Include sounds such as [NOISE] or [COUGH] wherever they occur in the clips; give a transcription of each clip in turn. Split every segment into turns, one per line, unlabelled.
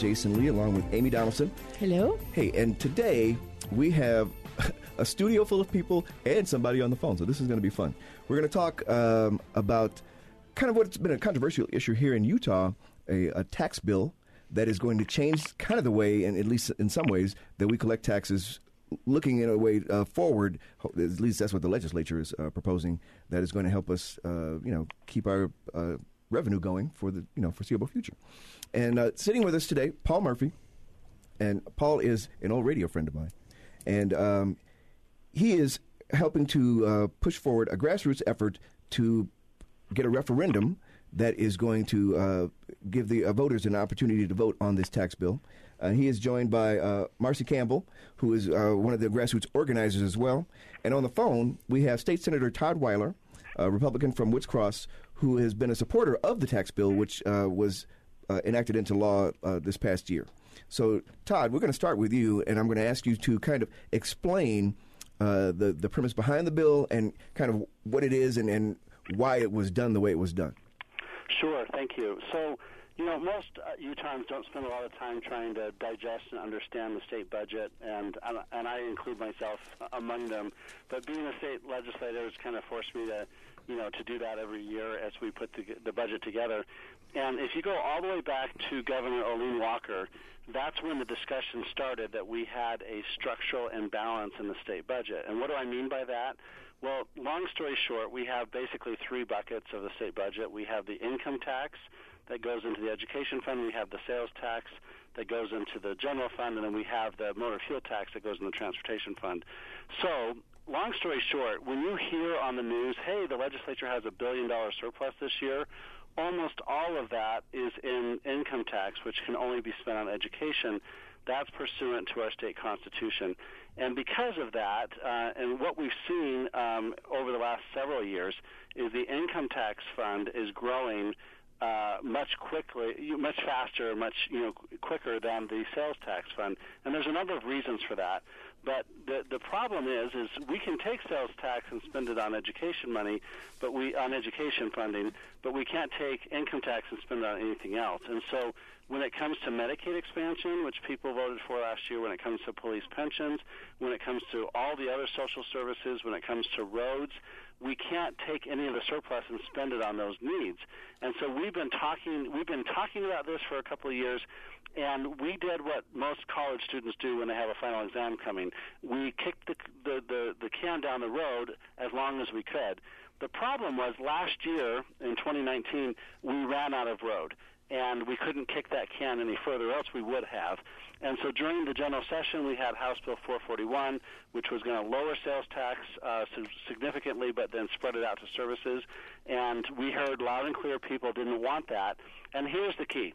Jason Lee along with Amy Donaldson.
Hello.
Hey, and today we have [LAUGHS] a studio full of people and somebody on the phone, so this is going to be fun. We're going to talk um, about kind of what's been a controversial issue here in Utah a, a, tax bill that is going to change kind of the way, and at least in some ways, that we collect taxes. Looking in a way uh, forward, at least that's what the legislature is uh, proposing. That is going to help us, uh, you know, keep our uh, revenue going for the you know foreseeable future. And uh, sitting with us today, Paul Murphy, and Paul is an old radio friend of mine, and um, he is helping to uh, push forward a grassroots effort to get a referendum that is going to uh, give the uh, voters an opportunity to vote on this tax bill. Uh, he is joined by uh, Marcy Campbell, who is uh, one of the grassroots organizers as well. And on the phone, we have State Senator Todd Weiler, a Republican from Woods Cross, who has been a supporter of the tax bill, which was uh, enacted into law uh, this past year. So, Todd, we're going to start with you, and I'm going to ask you to kind of explain uh, the the premise behind the bill and kind of what it is and, and why it was done the way it was done.
Sure, thank you. So, you know, most uh, Utahns don't spend a lot of time trying to digest and understand the state budget, and and I include myself among them. But being a state legislator has kind of forced me to, you know, to do that every year as we put the, the budget together. And if you go all the way back to Governor Olene Walker, that's when the discussion started that we had a structural imbalance in the state budget. And what do I mean by that? Well, long story short, we have basically three buckets of the state budget. We have the income tax that goes into the education fund, we have the sales tax that goes into the general fund, and then we have the motor fuel tax that goes in the transportation fund. So, long story short, when you hear on the news, hey, the legislature has a billion dollar surplus this year, almost all of that is in income tax, which can only be spent on education. That's pursuant to our state constitution. And because of that, uh, and what we've seen um, over the last several years, is the income tax fund is growing uh, much quickly, much faster, much you know quicker than the sales tax fund. And there's a number of reasons for that. But the the problem is, is we can take sales tax and spend it on education money, but we on education funding, but we can't take income tax and spend it on anything else. And so when it comes to Medicaid expansion, which people voted for last year, when it comes to police pensions, when it comes to all the other social services, when it comes to roads, we can't take any of the surplus and spend it on those needs. And so we've been talking we've been talking about this for a couple of years and we did what most college students do when they have a final exam coming. We kicked the the the, the can down the road as long as we could. The problem was last year in 2019 we ran out of road and we couldn't kick that can any further, else we would have. And so during the general session, we had House Bill 441, which was going to lower sales tax uh, significantly, but then spread it out to services. And we heard loud and clear people didn't want that. And here's the key.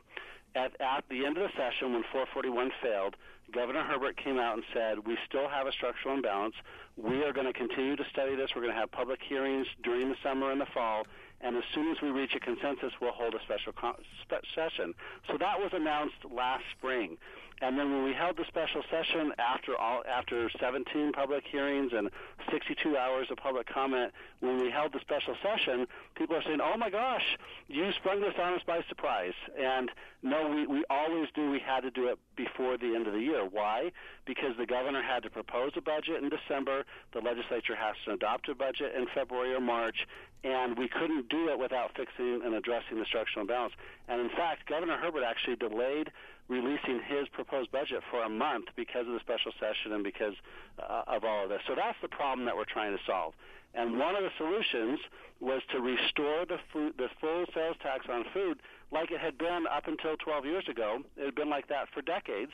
At, at the end of the session, when 441 failed, Governor Herbert came out and said, We still have a structural imbalance. We are going to continue to study this. We're going to have public hearings during the summer and the fall and as soon as we reach a consensus, we'll hold a special spe- session. So that was announced last spring. And then when we held the special session after all after 17 public hearings and 62 hours of public comment, when we held the special session, people are saying, "Oh my gosh, you sprung this on us by surprise." And no, we we always knew we had to do it before the end of the year. Why? Because the governor had to propose a budget in December, the legislature has to adopt a budget in February or March, and we couldn't do it without fixing and addressing the structural imbalance. And in fact, Governor Herbert actually delayed releasing his proposed budget for a month because of the special session and because uh, of all of this. So that's the problem that we're trying to solve. And one of the solutions was to restore the food, the full sales tax on food like it had been up until 12 years ago. It had been like that for decades.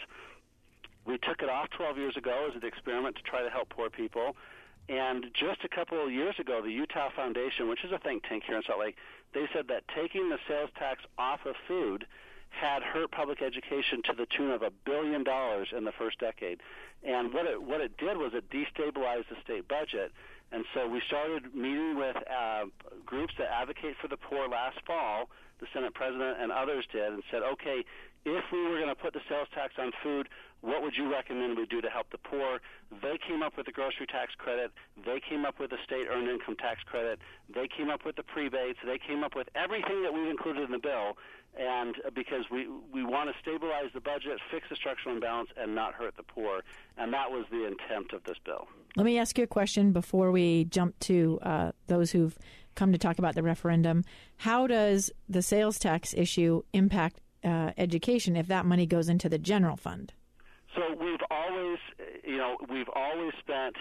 We took it off 12 years ago as an experiment to try to help poor people. And just a couple of years ago, the Utah Foundation, which is a think tank here in Salt Lake, they said that taking the sales tax off of food had hurt public education to the tune of a billion dollars in the first decade. And what it what it did was it destabilized the state budget. And so we started meeting with uh, groups that advocate for the poor last fall. The Senate President and others did, and said, okay, if we were going to put the sales tax on food, what would you recommend we do to help the poor? They came up with the grocery tax credit. They came up with the state earned income tax credit. They came up with the prebates. They came up with everything that we've included in the bill. And uh, because we we want to stabilize the budget, fix the structural imbalance, and not hurt the poor, and that was the intent of this bill.
Let me ask you a question before we jump to uh, those who've come to talk about the referendum. How does the sales tax issue impact uh, education if that money goes into the general fund?
So we've always, you know, we've always spent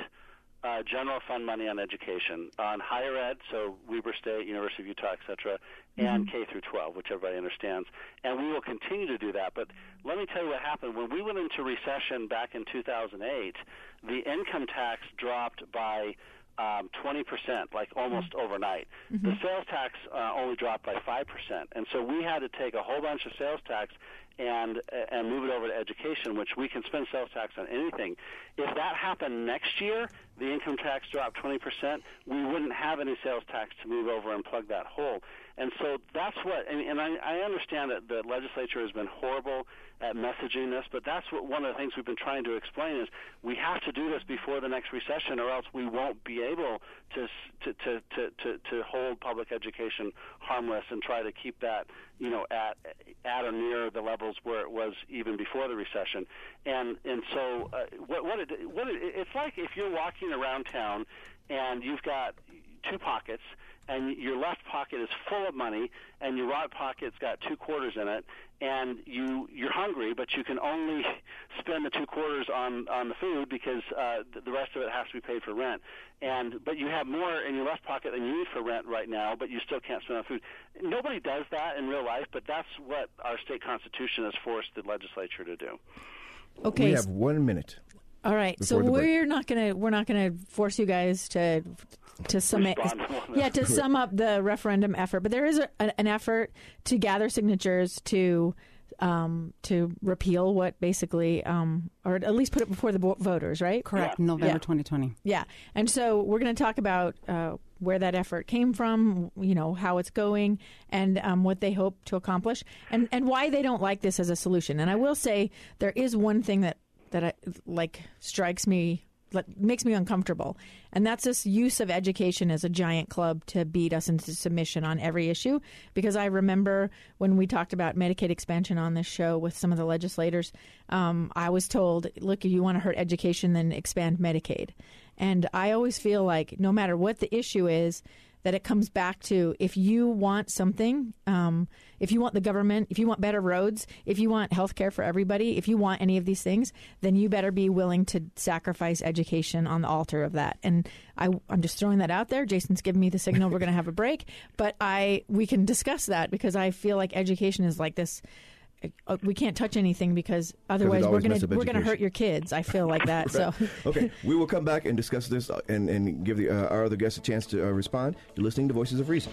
uh, general fund money on education, on higher ed, so Weber State, University of Utah, et cetera, and mm-hmm. K through 12, which everybody understands. And we will continue to do that. But let me tell you what happened. When we went into recession back in 2008, the income tax dropped by um, 20%, like almost mm-hmm. overnight. Mm-hmm. The sales tax uh, only dropped by 5%. And so we had to take a whole bunch of sales tax and and move it over to education, which we can spend sales tax on anything. If that happened next year, the income tax dropped 20%, we wouldn't have any sales tax to move over and plug that hole. And so that's what, and, and I, I understand that the legislature has been horrible at messaging this, but that's what one of the things we've been trying to explain is we have to do this before the next recession, or else we won't be able to to to to to, to hold public education harmless and try to keep that you know at at or near the levels where it was even before the recession. And and so uh, what what it, what it, it's like if you're walking around town and you've got two pockets and your left pocket is full of money, and your right pocket's got two quarters in it, and you you're hungry, but you can only spend the two quarters on on the food because uh, the rest of it has to be paid for rent. And but you have more in your left pocket than you need for rent right now, but you still can't spend on food. Nobody does that in real life, but that's what our state constitution has forced the legislature to do.
Okay,
we have one minute.
All right, so we're not gonna we're not gonna force you guys to to sum it, yeah to sum up the referendum effort, but there is a, an effort to gather signatures to um, to repeal what basically, um, or at least put it before the voters, right?
Correct, yeah. November yeah. 2020.
Yeah, and so we're going to talk about uh, where that effort came from, you know, how it's going, and um, what they hope to accomplish, and and why they don't like this as a solution. And I will say there is one thing that that I, like strikes me like, makes me uncomfortable. And that's this use of education as a giant club to beat us into submission on every issue. Because I remember when we talked about Medicaid expansion on this show with some of the legislators, um, I was told, look, if you want to hurt education, then expand Medicaid. And I always feel like no matter what the issue is, that it comes back to if you want something, um, if you want the government, if you want better roads, if you want health care for everybody, if you want any of these things, then you better be willing to sacrifice education on the altar of that. And I, I'm just throwing that out there. Jason's giving me the signal we're going to have a break, [LAUGHS] but I we can discuss that because I feel like education is like this uh, we can't touch anything because otherwise we're going to we're going to hurt your kids. I feel like that. [LAUGHS] right. So
okay, we will come back and discuss this uh, and and give the, uh, our other guests a chance to uh, respond. You're listening to Voices of Reason.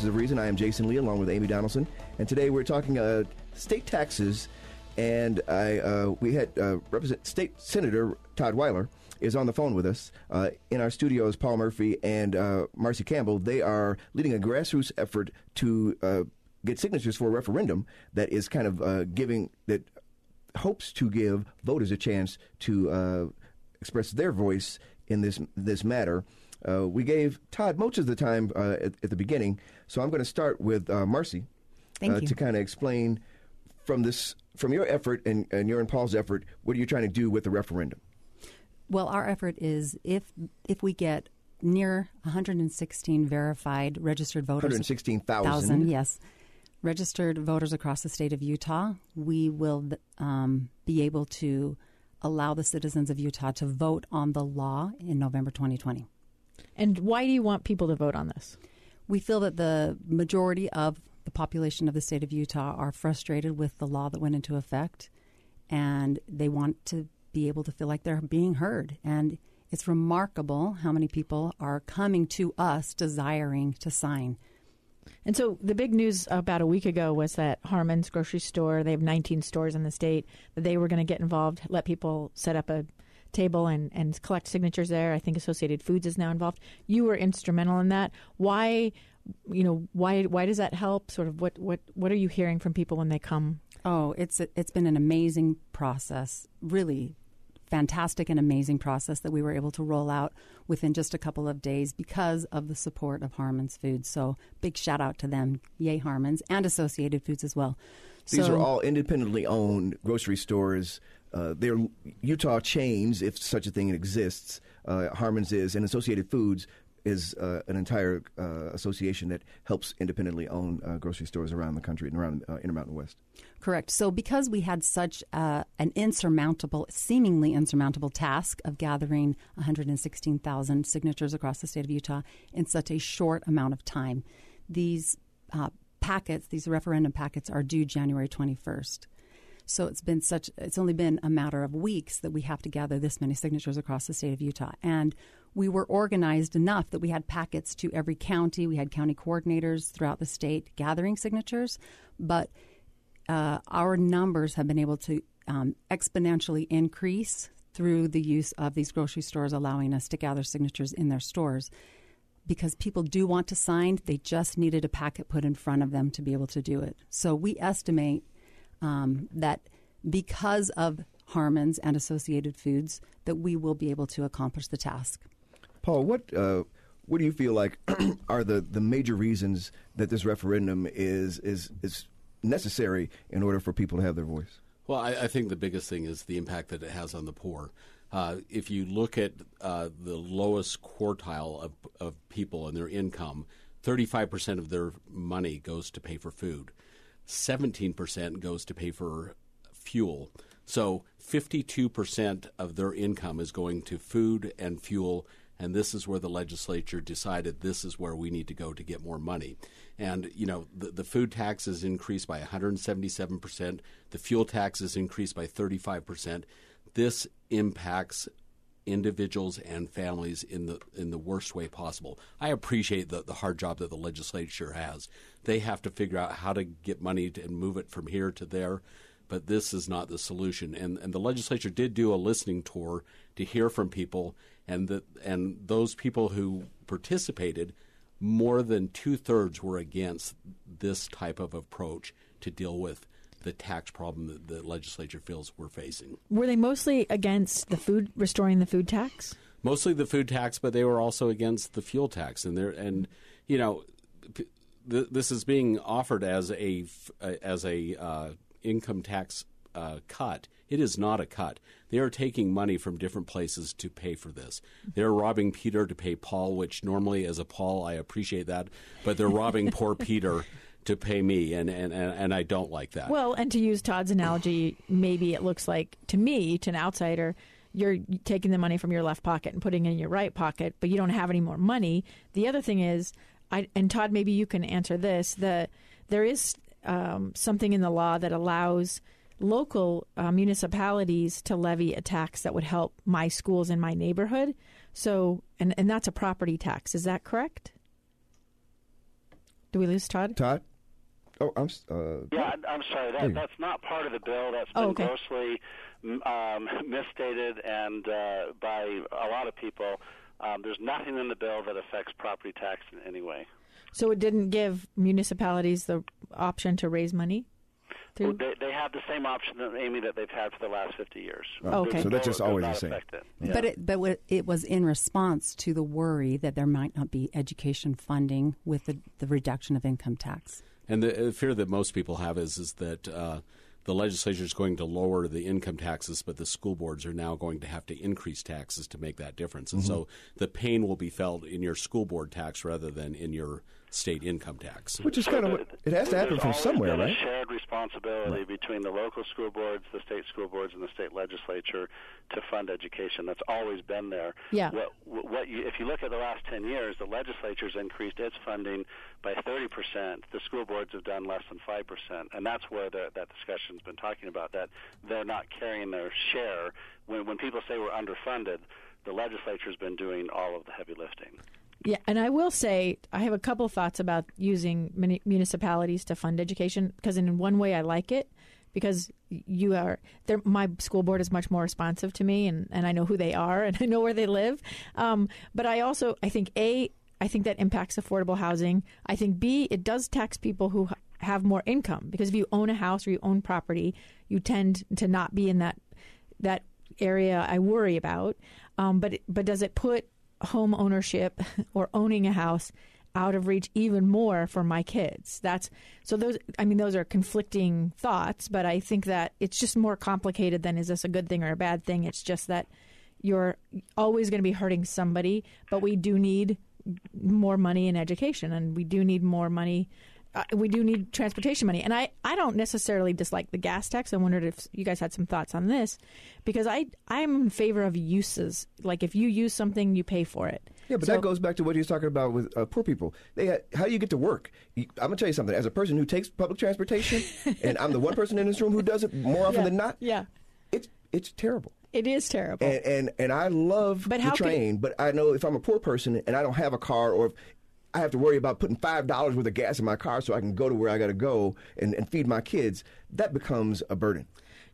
Voices of Reason. I am Jason Lee along with Amy Donaldson, and today we're talking uh, state taxes. And I, uh, we had uh, Represent State Senator Todd Weiler is on the phone with us. Uh, in our studios, Paul Murphy and uh, Marcy Campbell. They are leading a grassroots effort to uh, get signatures for a referendum that is kind of giving that hopes to give voters a chance to express their voice in this this matter. Uh, we gave Todd most of the time uh, at, at the beginning, so I'm going to start with uh, Marcy
Thank
uh,
you.
to kind of explain from this from your effort and, and your and Paul's effort, what are you trying to do with the referendum?
Well, our effort is if if we get near 116 verified registered voters,
116,000.
yes, registered voters across the state of Utah, we will um, be able to allow the citizens of Utah to vote on the law in November 2020.
And why do you want people to vote on this?
We feel that the majority of the population of the state of Utah are frustrated with the law that went into effect, and they want to be able to feel like they're being heard. And it's remarkable how many people are coming to us desiring to sign.
And so the big news about a week ago was that Harmon's grocery store, they have 19 stores in the state, that they were going to get involved, let people set up a table and, and collect signatures there. I think Associated Foods is now involved. You were instrumental in that. Why, you know, why why does that help? Sort of what what what are you hearing from people when they come?
Oh, it's it's been an amazing process. Really fantastic and amazing process that we were able to roll out within just a couple of days because of the support of Harmon's Foods. So big shout out to them, yay Harmon's and Associated Foods as well.
These
so,
are all independently owned grocery stores. Uh, they're Utah chains, if such a thing exists. Uh, Harmon's is, and Associated Foods is uh, an entire uh, association that helps independently own uh, grocery stores around the country and around uh, Intermountain West.
Correct. So, because we had such an insurmountable, seemingly insurmountable task of gathering 116,000 signatures across the state of Utah in such a short amount of time, these packets, these referendum packets, are due January 21st. So it's been such it's only been a matter of weeks that we have to gather this many signatures across the state of Utah. And we were organized enough that we had packets to every county. We had county coordinators throughout the state gathering signatures, but uh, our numbers have been able to um, exponentially increase through the use of these grocery stores allowing us to gather signatures in their stores because people do want to sign. They just needed a packet put in front of them to be able to do it. So we estimate um, that because of Harmon's and Associated Foods, that we will be able to accomplish the task.
Paul, what uh, what do you feel like [CLEARS THROAT] are the, the major reasons that this referendum is is is necessary in order for people to have their voice?
Well, I, I think the biggest thing is the impact that it has on the poor. Uh, if you look at uh, the lowest quartile of, of people and their income, 35% of their money goes to pay for food. 17% goes to pay for fuel. So 52% of their income is going to food and fuel, and this is where the legislature decided this is where we need to go to get more money. And, you know, the, the food tax is increased by 177%, the fuel tax is increased by 35%. This impacts individuals and families in the in the worst way possible. I appreciate the, the hard job that the legislature has. They have to figure out how to get money to, and move it from here to there, but this is not the solution. And and the legislature did do a listening tour to hear from people, and the and those people who participated, more than two thirds were against this type of approach to deal with the tax problem that the legislature feels we're facing.
Were they mostly against the food restoring the food tax?
mostly the food tax, but they were also against the fuel tax, and there and you know. P- th- this is being offered as a f- as a uh, income tax uh, cut. It is not a cut. They are taking money from different places to pay for this. They're robbing Peter to pay Paul, which normally, as a Paul, I appreciate that, but they're robbing poor Peter to pay me, and, and, and, and I don't like that.
Well, and to use Todd's analogy, maybe it looks like to me, to an outsider, you're taking the money from your left pocket and putting it in your right pocket, but you don't have any more money. The other thing is, I and Todd, maybe you can answer this. The there is um, something in the law that allows local uh, municipalities to levy a tax that would help my schools in my neighborhood. So, and and that's a property tax. Is that correct? Do we lose Todd?
Todd? Oh, I'm. Uh,
Yeah, I- I'm sorry. That, that's not part of the bill. That's
Oh,
been
okay.
grossly um, [LAUGHS] misstated and uh, by a lot of people. Um, there's nothing in the bill that affects property tax in any way.
So it didn't give municipalities the option to raise money. Through
They, they have the same option, that, Amy, that they've had for the last 50 years.
Oh, okay.
So that's just always the same.
affect it.
But it but it was in response to the worry that there might not be education funding with the, the reduction of income tax.
And the uh, fear that most people have is is that uh, the legislature is going to lower the income taxes, but the school boards are now going to have to increase taxes to make that difference. And so the pain will be felt in your school board tax rather than in your state income tax.
which is kind of what it has to happen from somewhere,
been
right?
A shared responsibility between the local school boards, the state school boards, and the state legislature to fund education. That's always been there.
Yeah.
What, what you, if you look at the last 10 years, the legislature's increased its funding by 30 percent. The school boards have done less than 5 percent, and that's where the, that discussion's been talking about. That they're not carrying their share. When when people say we're underfunded, the legislature's been doing all of the heavy lifting.
Yeah, and I will say I have a couple thoughts about using muni- municipalities to fund education because in one way I like it because you are. My school board is much more responsive to me, and, and I know who they are [LAUGHS] and I know where they live. Um, but I also I think a I think that impacts affordable housing. I think b it does tax people who have more income because if you own a house or you own property, you tend to not be in that that area I worry about. Um, but but does it put home ownership [LAUGHS] or owning a house out of reach even more for my kids? That's so those. I mean, those are conflicting thoughts, but I think that it's just more complicated than is this a good thing or a bad thing. It's just that you're always going to be hurting somebody, but we do need more money in education, and we do need more money. Uh, we do need transportation money, and I, I don't necessarily dislike the gas tax. I wondered if you guys had some thoughts on this, because I I'm in favor of uses. Like if you use something, you pay for it.
Yeah, but
So-
that goes back to what he was talking about with uh, poor people. They, had- how do you get to work? You, I'm gonna tell you something. As a person who takes public transportation, [LAUGHS] and I'm the one person in this room who does it more often
Yeah,
than not.
Yeah,
it's it's terrible.
It is terrible.
And and, and I love
But
the train, but I know if I'm a poor person and I don't have a car, or if I have to worry about putting five dollars worth of gas in my car so I can go to where I got to go and, and feed my kids, that becomes a burden.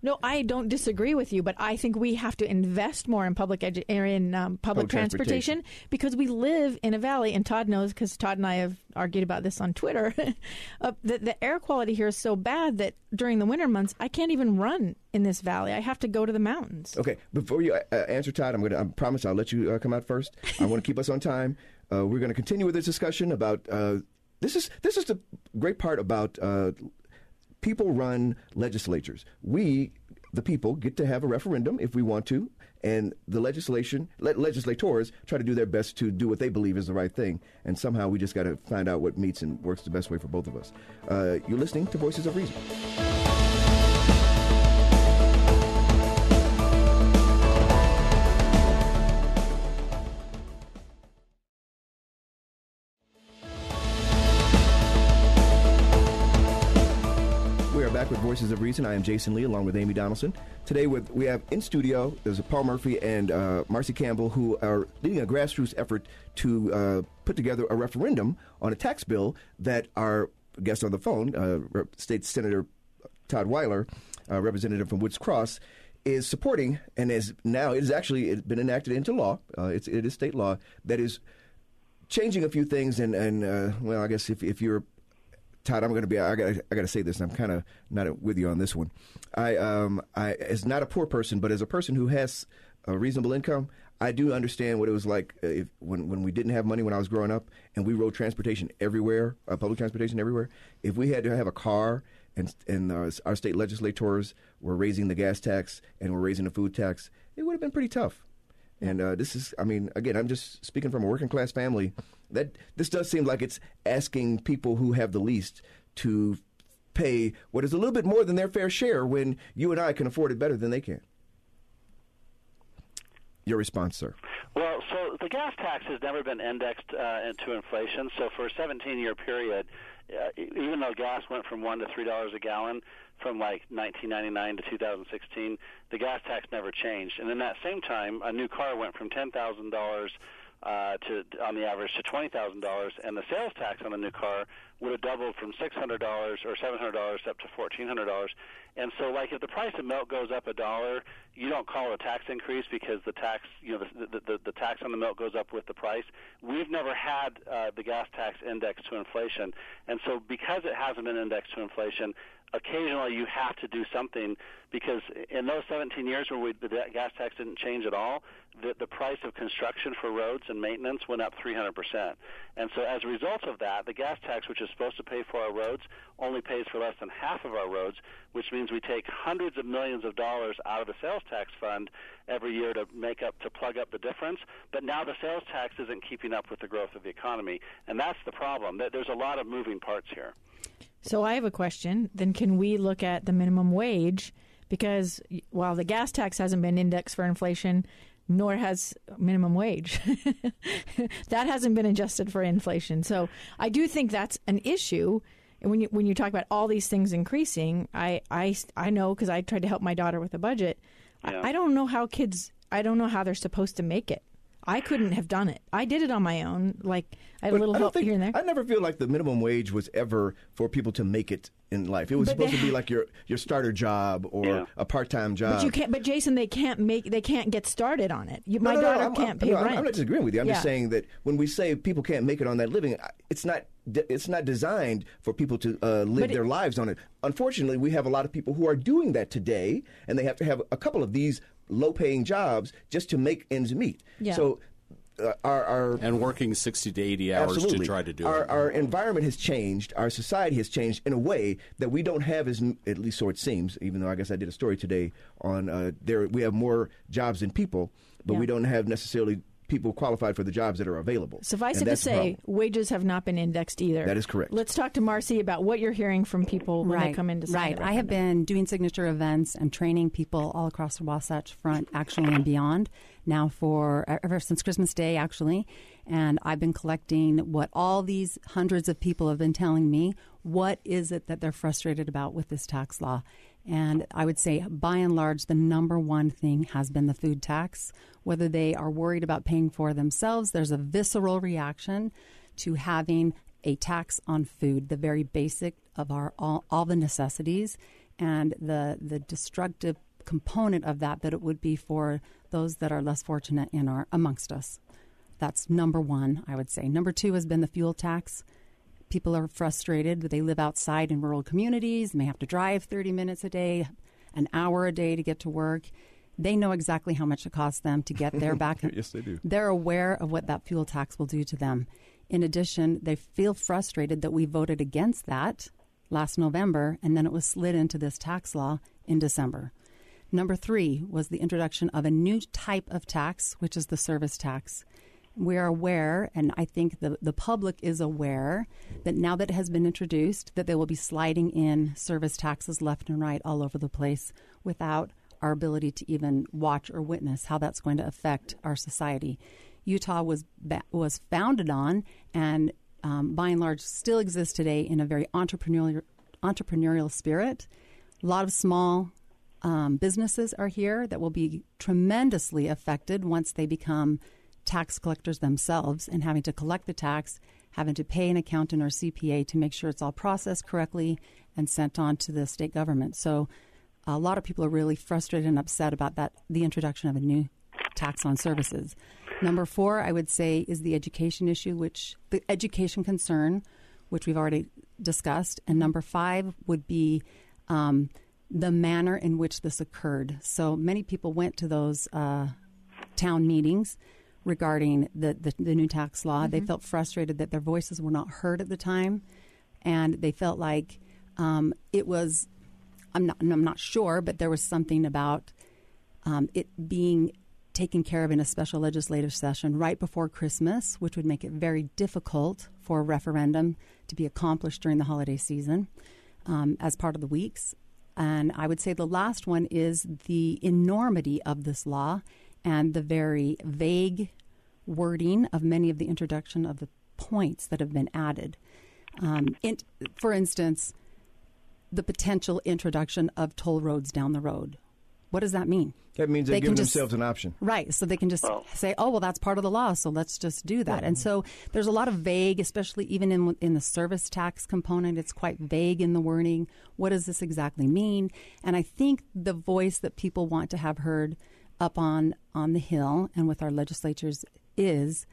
No, I don't disagree with you, but I think we have to invest more in public edu- in um, public,
Public
transportation.
transportation.
because we live in a valley, and Todd knows because Todd and I have argued about this on Twitter. [LAUGHS] uh, the, the air quality here is so bad that during the winter months, I can't even run in this valley. I have to go to the mountains.
Okay, before you uh, answer, Todd, I'm gonna. I promise I'll let you uh, come out first. I want to keep us on time. Uh, we're going to continue with this discussion about. Uh, this is this is the great part about uh, people-run legislatures. We, the people, get to have a referendum if we want to, and the legislation le- legislators try to do their best to do what they believe is the right thing. And somehow we just got to find out what meets and works the best way for both of us. Uh, you're listening to Voices of Reason. Voices of Reason. I am Jason Lee, along with Amy Donaldson. Today, with we have in studio there's Paul Murphy and uh, Marcy Campbell, who are leading a grassroots effort to uh, put together a referendum on a tax bill that our guest on the phone, uh, State Senator Todd Weiler, uh, representative from Woods Cross, is supporting, and is now it is actually been enacted into law. Uh, it's it is state law that is changing a few things, and and uh, well, I guess if if you're Todd, I'm going to be. I got. I got to say this. I'm kind of not with you on this one. I, um, I, as not a poor person, but as a person who has a reasonable income, I do understand what it was like uh, if, when when we didn't have money when I was growing up, and we rode transportation everywhere, uh, public transportation everywhere. If we had to have a car, and and our, our state legislators were raising the gas tax and were raising the food tax, it would have been pretty tough. And uh, this is, I mean, again, I'm just speaking from a working class family. That this does seem like it's asking people who have the least to pay what is a little bit more than their fair share when you and I can afford it better than they can. Your response, sir.
Well, so the gas tax has never been indexed uh, to inflation. So for a 17-year period, uh, even though gas went from one to three dollars a gallon from like 1999 to 2016, the gas tax never changed. And in that same time, a new car went from ten thousand dollars uh, to on the average to twenty thousand dollars, and the sales tax on a new car would have doubled from six hundred dollars or seven hundred dollars up to fourteen hundred dollars. And so, like, if the price of milk goes up a dollar, you don't call it a tax increase because the tax, you know, the the, the, the tax on the milk goes up with the price. We've never had uh, the gas tax indexed to inflation, and so because it hasn't been indexed to inflation, occasionally you have to do something because in those 17 years where we, the gas tax didn't change at all, the, the price of construction for roads and maintenance went up 300%. And so as a result of that, the gas tax, which is supposed to pay for our roads, only pays for less than half of our roads, which means we take hundreds of millions of dollars out of the sales tax fund every year to make up, to plug up the difference. But now the sales tax isn't keeping up with the growth of the economy. And that's the problem. There's a lot of moving parts here.
So I have a question. Then can we look at the minimum wage? Because while the gas tax hasn't been indexed for inflation, nor has minimum wage. [LAUGHS] that hasn't been adjusted for inflation. So I do think that's an issue. And when you when you talk about all these things increasing, I I, I know because I tried to help my daughter with a budget.
Yeah.
I, I don't know how kids. I don't know how they're supposed to make it. I couldn't have done it. I did it on my own. Like I had
But
a little help
think-
here and there.
I never feel like the minimum wage was ever for people to make it in life. It was
But
supposed
they-
to be like your your starter job or
Yeah.
a part time job.
But you can't. But Jason, they can't make. They can't get started on it. You,
No,
my
no, no,
daughter
I'm-
can't
I'm,
pay
no, I'm-
rent.
I'm not disagreeing with you. I'm
Yeah.
just saying that when we say people can't make it on that living, it's not. It's not designed for people to uh, live
it-
their lives on it. Unfortunately, we have a lot of people who are doing that today, and they have to have a couple of these low-paying jobs just to make ends meet.
Yeah.
So, uh, our, our
and working 60 to 80 hours
Absolutely.
to try to do
our,
it.
Our environment has changed. Our society has changed in a way that we don't have as, at least so it seems. Even though I guess I did a story today on uh, there, we have more jobs than people, but
Yeah.
we don't have necessarily people qualified for the jobs that are available.
Suffice
And
it to say, wages have not been indexed either.
That is correct.
Let's talk to Marcy about what you're hearing from people when
right,
they come in to sign
right. I have been doing signature events and training people all across the Wasatch Front, actually and beyond, now for ever since Christmas Day, actually. And I've been collecting what all these hundreds of people have been telling me. What is it that they're frustrated about with this tax law? And I would say, by and large, the number one thing has been the food tax. Whether they are worried about paying for themselves, there's a visceral reaction to having a tax on food, the very basic of our all, all the necessities, and the the destructive component of that that it would be for those that are less fortunate in our amongst us. That's number one, I would say. Number two has been the fuel tax. People are frustrated that they live outside in rural communities and they have to drive 30 minutes a day, an hour a day to get to work. They know exactly how much it costs them to get there back. [LAUGHS]
yes, they do.
They're aware of what that fuel tax will do to them. In addition, they feel frustrated that we voted against that last November and then it was slid into this tax law in December. Number three was the introduction of a new type of tax, which is the service tax. We are aware, and I think the, the public is aware, that now that it has been introduced, that they will be sliding in service taxes left and right all over the place without our ability to even watch or witness how that's going to affect our society. Utah was ba- was founded on, and um, by and large still exists today in a very entrepreneurial entrepreneurial spirit. A lot of small um, businesses are here that will be tremendously affected once they become tax collectors themselves and having to collect the tax, having to pay an accountant or CPA to make sure it's all processed correctly and sent on to the state government. So a lot of people are really frustrated and upset about that the introduction of a new tax on services. Number 4 I would say is the education issue which the education concern which we've already discussed and number 5 would be um, the manner in which this occurred. So many people went to those uh, town meetings regarding the, the, the new tax law. They
Mhm.
felt frustrated that their voices were not heard at the time, and they felt like um, it was. I'm not. I'm not sure, but there was something about um, it being taken care of in a special legislative session right before Christmas, which would make it very difficult for a referendum to be accomplished during the holiday season um, as part of the weeks. And I would say the last one is the enormity of this law and the very vague wording of many of the introduction of the points that have been added. Um, in, for instance, the potential introduction of toll roads down the road. What does that mean?
That means they're
They can
giving
just-
themselves an option.
Right. So they can just say, "Oh, well, that's part of the law, so let's just do that." And so there's a lot of vague, especially even in in the service tax component. It's quite vague in the wording. What does this exactly mean? And I think the voice that people want to have heard up on on the hill and with our legislatures is,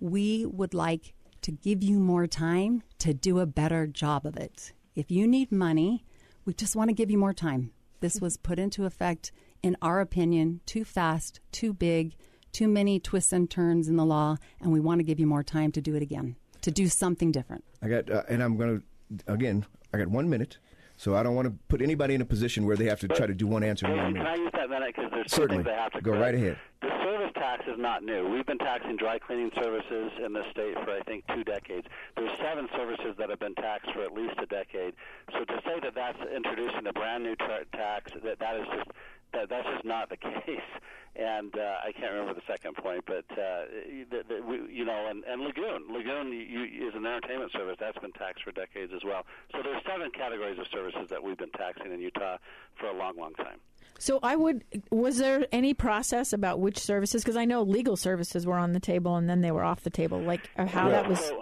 we would like to give you more time to do a better job of it. If you need money, we just want to give you more time. This was put into effect, in our opinion, too fast, too big, too many twists and turns in the law, and we want to give you more time to do it again, to do something different.
I got, uh, and I'm going to, again, I got one minute, so I don't want to put anybody in a position where they have to try to do one answer in one
Can I use that minute because there's
Certainly.
things I have to
Go
correct.
right ahead.
The service tax is not new. We've been taxing dry cleaning services in this state for I think two decades. There's seven services that have been taxed for at least a decade. So to say that that's introducing a brand new tra- tax, that that is just that, that's just not the [LAUGHS] case. And uh, I can't remember the second point, but uh, the, the, we, you know, and, and Lagoon, Lagoon you, is an entertainment service that's been taxed for decades as well. So there's seven categories of services that we've been taxing in Utah for a long, long time.
So I would. Was there any process about which services? Because I know legal services were on the table and then they were off the table. Like uh, how that was.
So,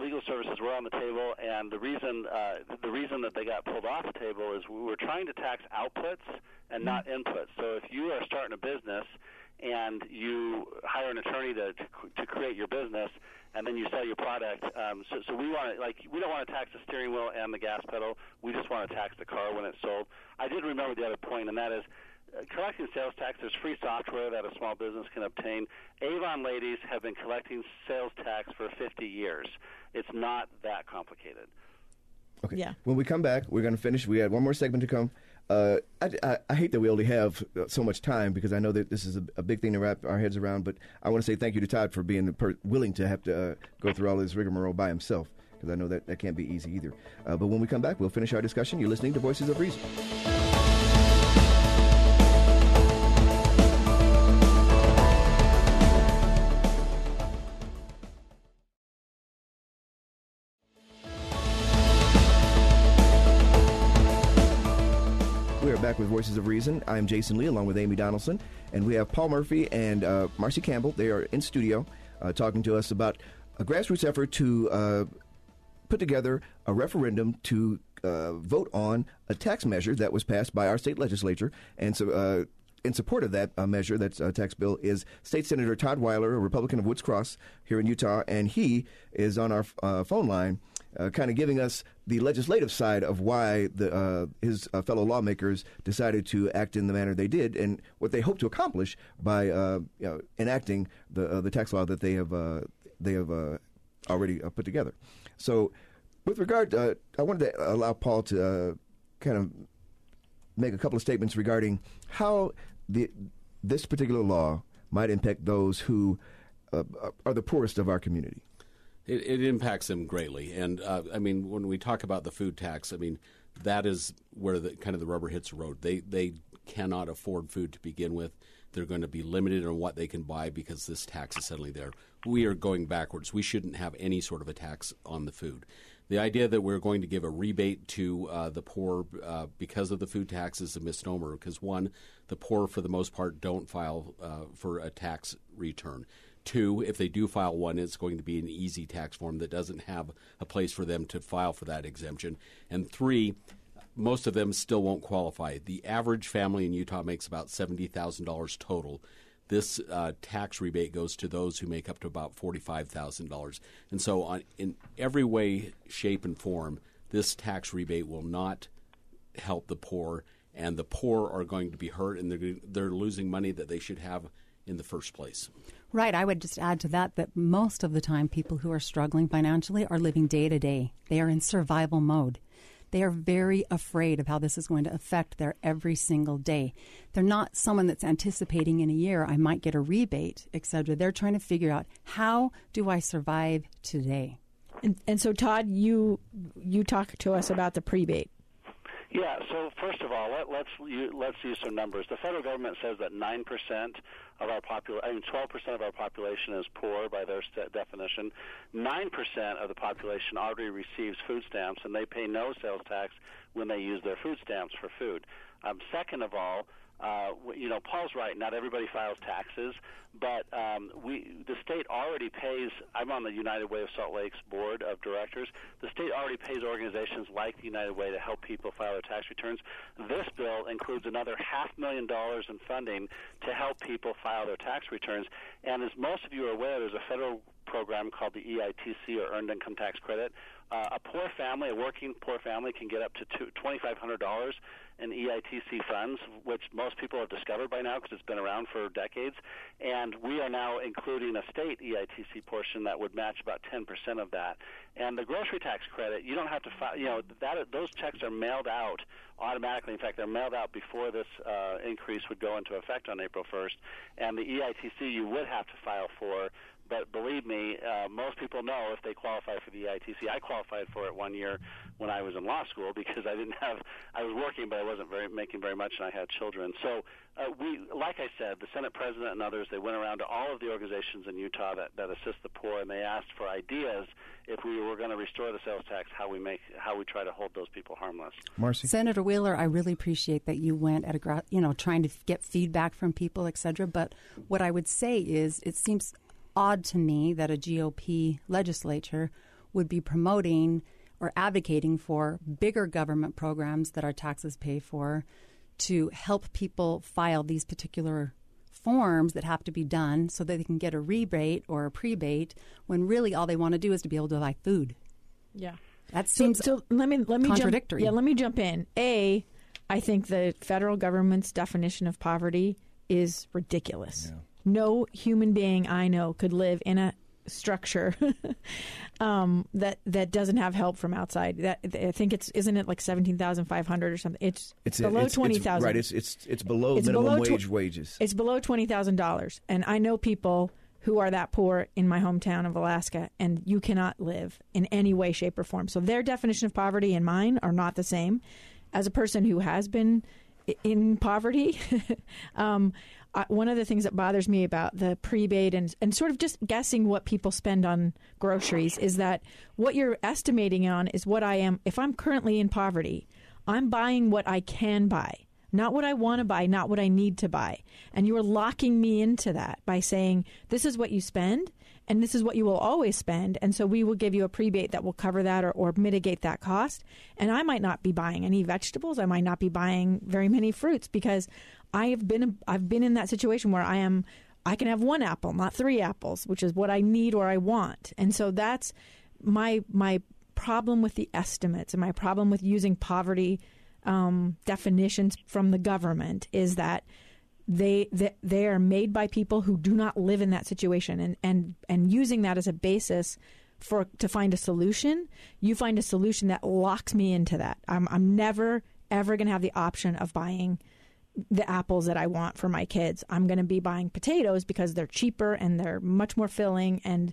legal services were on the table, and the reason uh, the reason that they got pulled off the table is we were trying to tax outputs and not inputs. So if you are starting a business and you hire an attorney to to create your business, and then you sell your product. Um, so, so we want to like we don't want to tax the steering wheel and the gas pedal. We just want to tax the car when it's sold. I did remember the other point, and that is collecting sales tax. There's free software that a small business can obtain. Avon ladies have been collecting sales tax for 50 years. It's not that complicated.
Okay.
Yeah.
When we come back, we're going to finish. We had one more segment to come. Uh, I, I, I hate that we only have uh, so much time because I know that this is a, a big thing to wrap our heads around. But I want to say thank you to Todd for being per- willing to have to uh, go through all this rigmarole by himself because I know that that can't be easy either. Uh, but when we come back, we'll finish our discussion. You're listening to Voices of Reason. With Voices of Reason. I'm Jason Lee along with Amy Donaldson, and we have Paul Murphy and uh, Marcy Campbell. They are in studio uh, talking to us about a grassroots effort to uh, put together a referendum to uh, vote on a tax measure that was passed by our state legislature. And so, uh, in support of that uh, measure, that uh, tax bill, is State Senator Todd Weiler, a Republican of Woods Cross here in Utah, and he is on our uh, phone line, uh, kind of giving us the legislative side of why the, uh, his uh, fellow lawmakers decided to act in the manner they did, and what they hope to accomplish by you know, enacting the the tax law that they have they have already put together. So, with regard, I wanted to allow Paul to kind of make a couple of statements regarding how the this particular law might impact those who uh, are the poorest of our community.
It, it impacts them greatly, and uh, I mean, when we talk about the food tax, I mean that is where the kind of the rubber hits the road. They they cannot afford food to begin with. They're going to be limited on what they can buy because this tax is suddenly there. We are going backwards. We shouldn't have any sort of a tax on the food. The idea that we're going to give a rebate to uh, the poor uh, because of the food tax is a misnomer. Because one, the poor for the most part don't file uh, for a tax return. Two, if they do file one, it's going to be an easy tax form that doesn't have a place for them to file for that exemption. And three, most of them still won't qualify. The average family in Utah makes about $70,000 total. This uh, tax rebate goes to those who make up to about $45,000. And so, on, in every way, shape, and form, this tax rebate will not help the poor, and the poor are going to be hurt, and they're, they're losing money that they should have in the first place.
Right. I would just add to that that most of the time, people who are struggling financially are living day to day. They are in survival mode. They are very afraid of how this is going to affect their every single day. They're not someone that's anticipating in a year I might get a rebate, etc. They're trying to figure out how do I survive today.
And, and so, Todd, you you talk to us about the prebate.
Yeah. So first of all, let, let's let's use some numbers. The federal government says that nine percent of our population, I mean, twelve percent of our population is poor by their st- definition. Nine percent of the population already receives food stamps, and they pay no sales tax when they use their food stamps for food. Um, second of all, uh, you know, Paul's right. Not everybody files taxes, but um, we the state already pays. I'm on the United Way of Salt Lake's board of directors. The state already pays organizations like the United Way to help people file their tax returns. This bill includes another half million dollars in funding to help people file their tax returns. And as most of you are aware, there's a federal program called the EITC or Earned Income Tax Credit. Uh, a poor family, a working poor family, can get up to $2,500 in EITC funds, which most people have discovered by now because it's been around for decades. And we are now including a state EITC portion that would match about 10% of that. And the grocery tax credit, you don't have to file, you know, that those checks are mailed out automatically. In fact, they're mailed out before this uh, increase would go into effect on April 1st. And the EITC you would have to file for but believe me, uh, most people know if they qualify for the EITC. I qualified for it one year when I was in law school [LAUGHS] because I didn't have, I was working, but I wasn't very making very much, and I had children. So uh, we, like I said, the Senate President and others, they went around to all of the organizations in Utah that, that assist the poor, and they asked for ideas if we were going to restore the sales tax, how we make, how we try to hold those people harmless.
Marcy,
Senator Wheeler, I really appreciate that you went at a, you know, trying to get feedback from people, et cetera. But what I would say is, it seems odd to me that a GOP legislature would be promoting or advocating for bigger government programs that our taxes pay for to help people file these particular forms that have to be done so that they can get a rebate or a prebate when really all they want to do is to be able to buy food.
Yeah.
That seems
so, so let me let me
contradictory.
Jump, yeah, let me jump in. A, I think the federal government's definition of poverty is ridiculous.
Yeah.
No human being I know could live in a structure [LAUGHS] um, that that doesn't have help from outside. That I think it's isn't it like seventeen thousand five hundred or something. It's,
it's
below
it's,
twenty
it's. Right. It's it's it's below
It's
minimum
below tw-
wage wages.
It's below twenty thousand dollars, and I know people who are that poor in my hometown of Alaska, and you cannot live in any way, shape, or form. So their definition of poverty and mine are not the same. As a person who has been in poverty, [LAUGHS] um, I, one of the things that bothers me about the prebate and and sort of just guessing what people spend on groceries is that what you're estimating on is what I am. If I'm currently in poverty, I'm buying what I can buy not what I want to buy, not what I need to buy. And you are locking me into that by saying, this is what you spend and this is what you will always spend. And so we will give you a prebate that will cover that or, or mitigate that cost. And I might not be buying any vegetables. I might not be buying very many fruits because I have been, I've been in that situation where I am, I can have one apple, not three apples, which is what I need or I want. And so that's my, my problem with the estimates and my problem with using poverty um, definitions from the government is that they, they they are made by people who do not live in that situation, and and and using that as a basis for to find a solution, you find a solution that locks me into that. I'm I'm never ever going to have the option of buying the apples that I want for my kids. I'm going to be buying potatoes because they're cheaper and they're much more filling and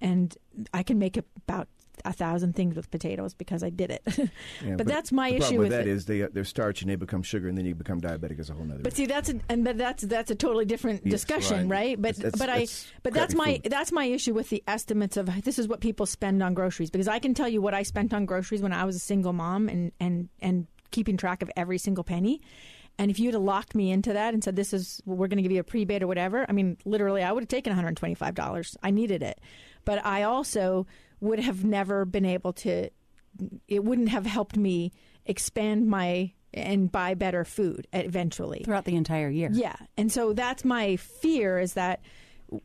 and I can make about a thousand things with potatoes because I did it. [LAUGHS]
Yeah,
but, that's my
the
issue
problem
with
with that
it.
is they they're starch and they become sugar and then you become diabetic as a whole nother.
But see, that's a, and but that's that's a totally different
Yes,
discussion,
right.
right? But
That's-
but
that's
I but that's my
food.
that's my issue with the estimates of this is what people spend on groceries because I can tell you what I spent on groceries when I was a single mom and and and keeping track of every single penny. And if you'd have locked me into that and said this is we're going to give you a prebate or whatever, I mean, literally, I would have taken one hundred twenty five dollars. I needed it, but I also would have never been able to. It wouldn't have helped me expand my and buy better food eventually
throughout the entire year.
yeah, and so that's my fear is that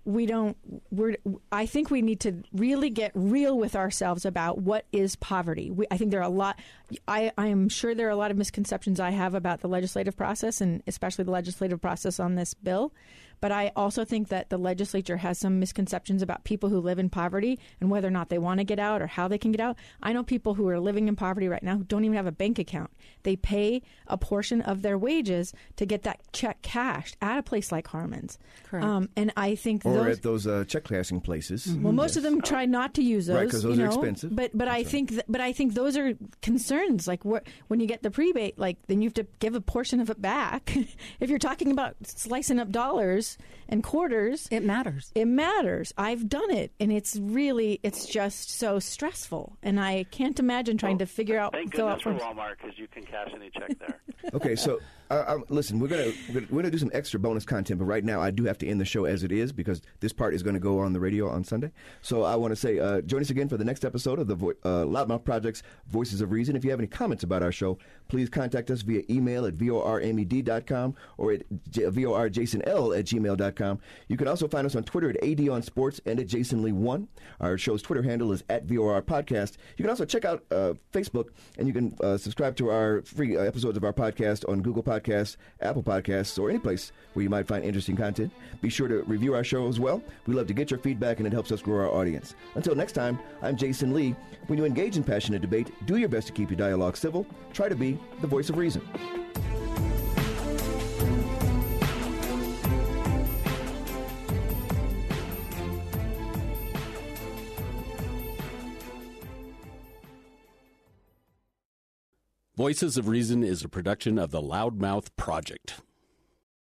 we don't. We're. I think we need to really get real with ourselves about what is poverty. We, I think there are a lot. I I am sure there are a lot of misconceptions I have about the legislative process and especially the legislative process on this bill. But I also think that the legislature has some misconceptions about people who live in poverty and whether or not they want to get out or how they can get out. I know people who are living in poverty right now who don't even have a bank account. They pay a portion of their wages to get that check cashed at a place like Harmon's.
Correct.
Um, and I think
Or
those,
at those uh, check cashing places.
well, most of them try not to use those,
Right, 'cause those
you
are expensive.
But but I think th- but I think those are concerns. Like wh- when you get the prebate, like then you have to give a portion of it back. [LAUGHS] if you're talking about slicing up dollars and quarters,
it matters.
It matters. I've done it, and it's really it's just so stressful, and I can't imagine trying oh, to figure out
Thank
fill
goodness
out
for. Walmart because you can cash any check there.
Okay, so uh, um, listen, we're gonna we're gonna- do some extra bonus content, but right now I do have to end the show as it is because this part is going to go on the radio on Sunday. So I want to say, uh, join us again for the next episode of the Vo- uh, Loudmouth Project's Voices of Reason. If you have any comments about our show, please contact us via email at vormed.com or at j- vorjasonl at gmail.com. You can also find us on Twitter at AD on Sports and at Jason Lee One. Our show's Twitter handle is at VOR Podcast. You can also check out uh, Facebook and you can uh, subscribe to our free uh, episodes of our podcast on Google Podcasts, Apple Podcasts, or any place where you might find interesting content. Be sure to review our show as well. We love to get your feedback and it helps us grow our audience. Until next time, I'm Jason Lee. When you engage in passionate debate, do your best to keep your dialogue civil. Try to be the voice of reason.
Voices of Reason is a production of the Loudmouth Project.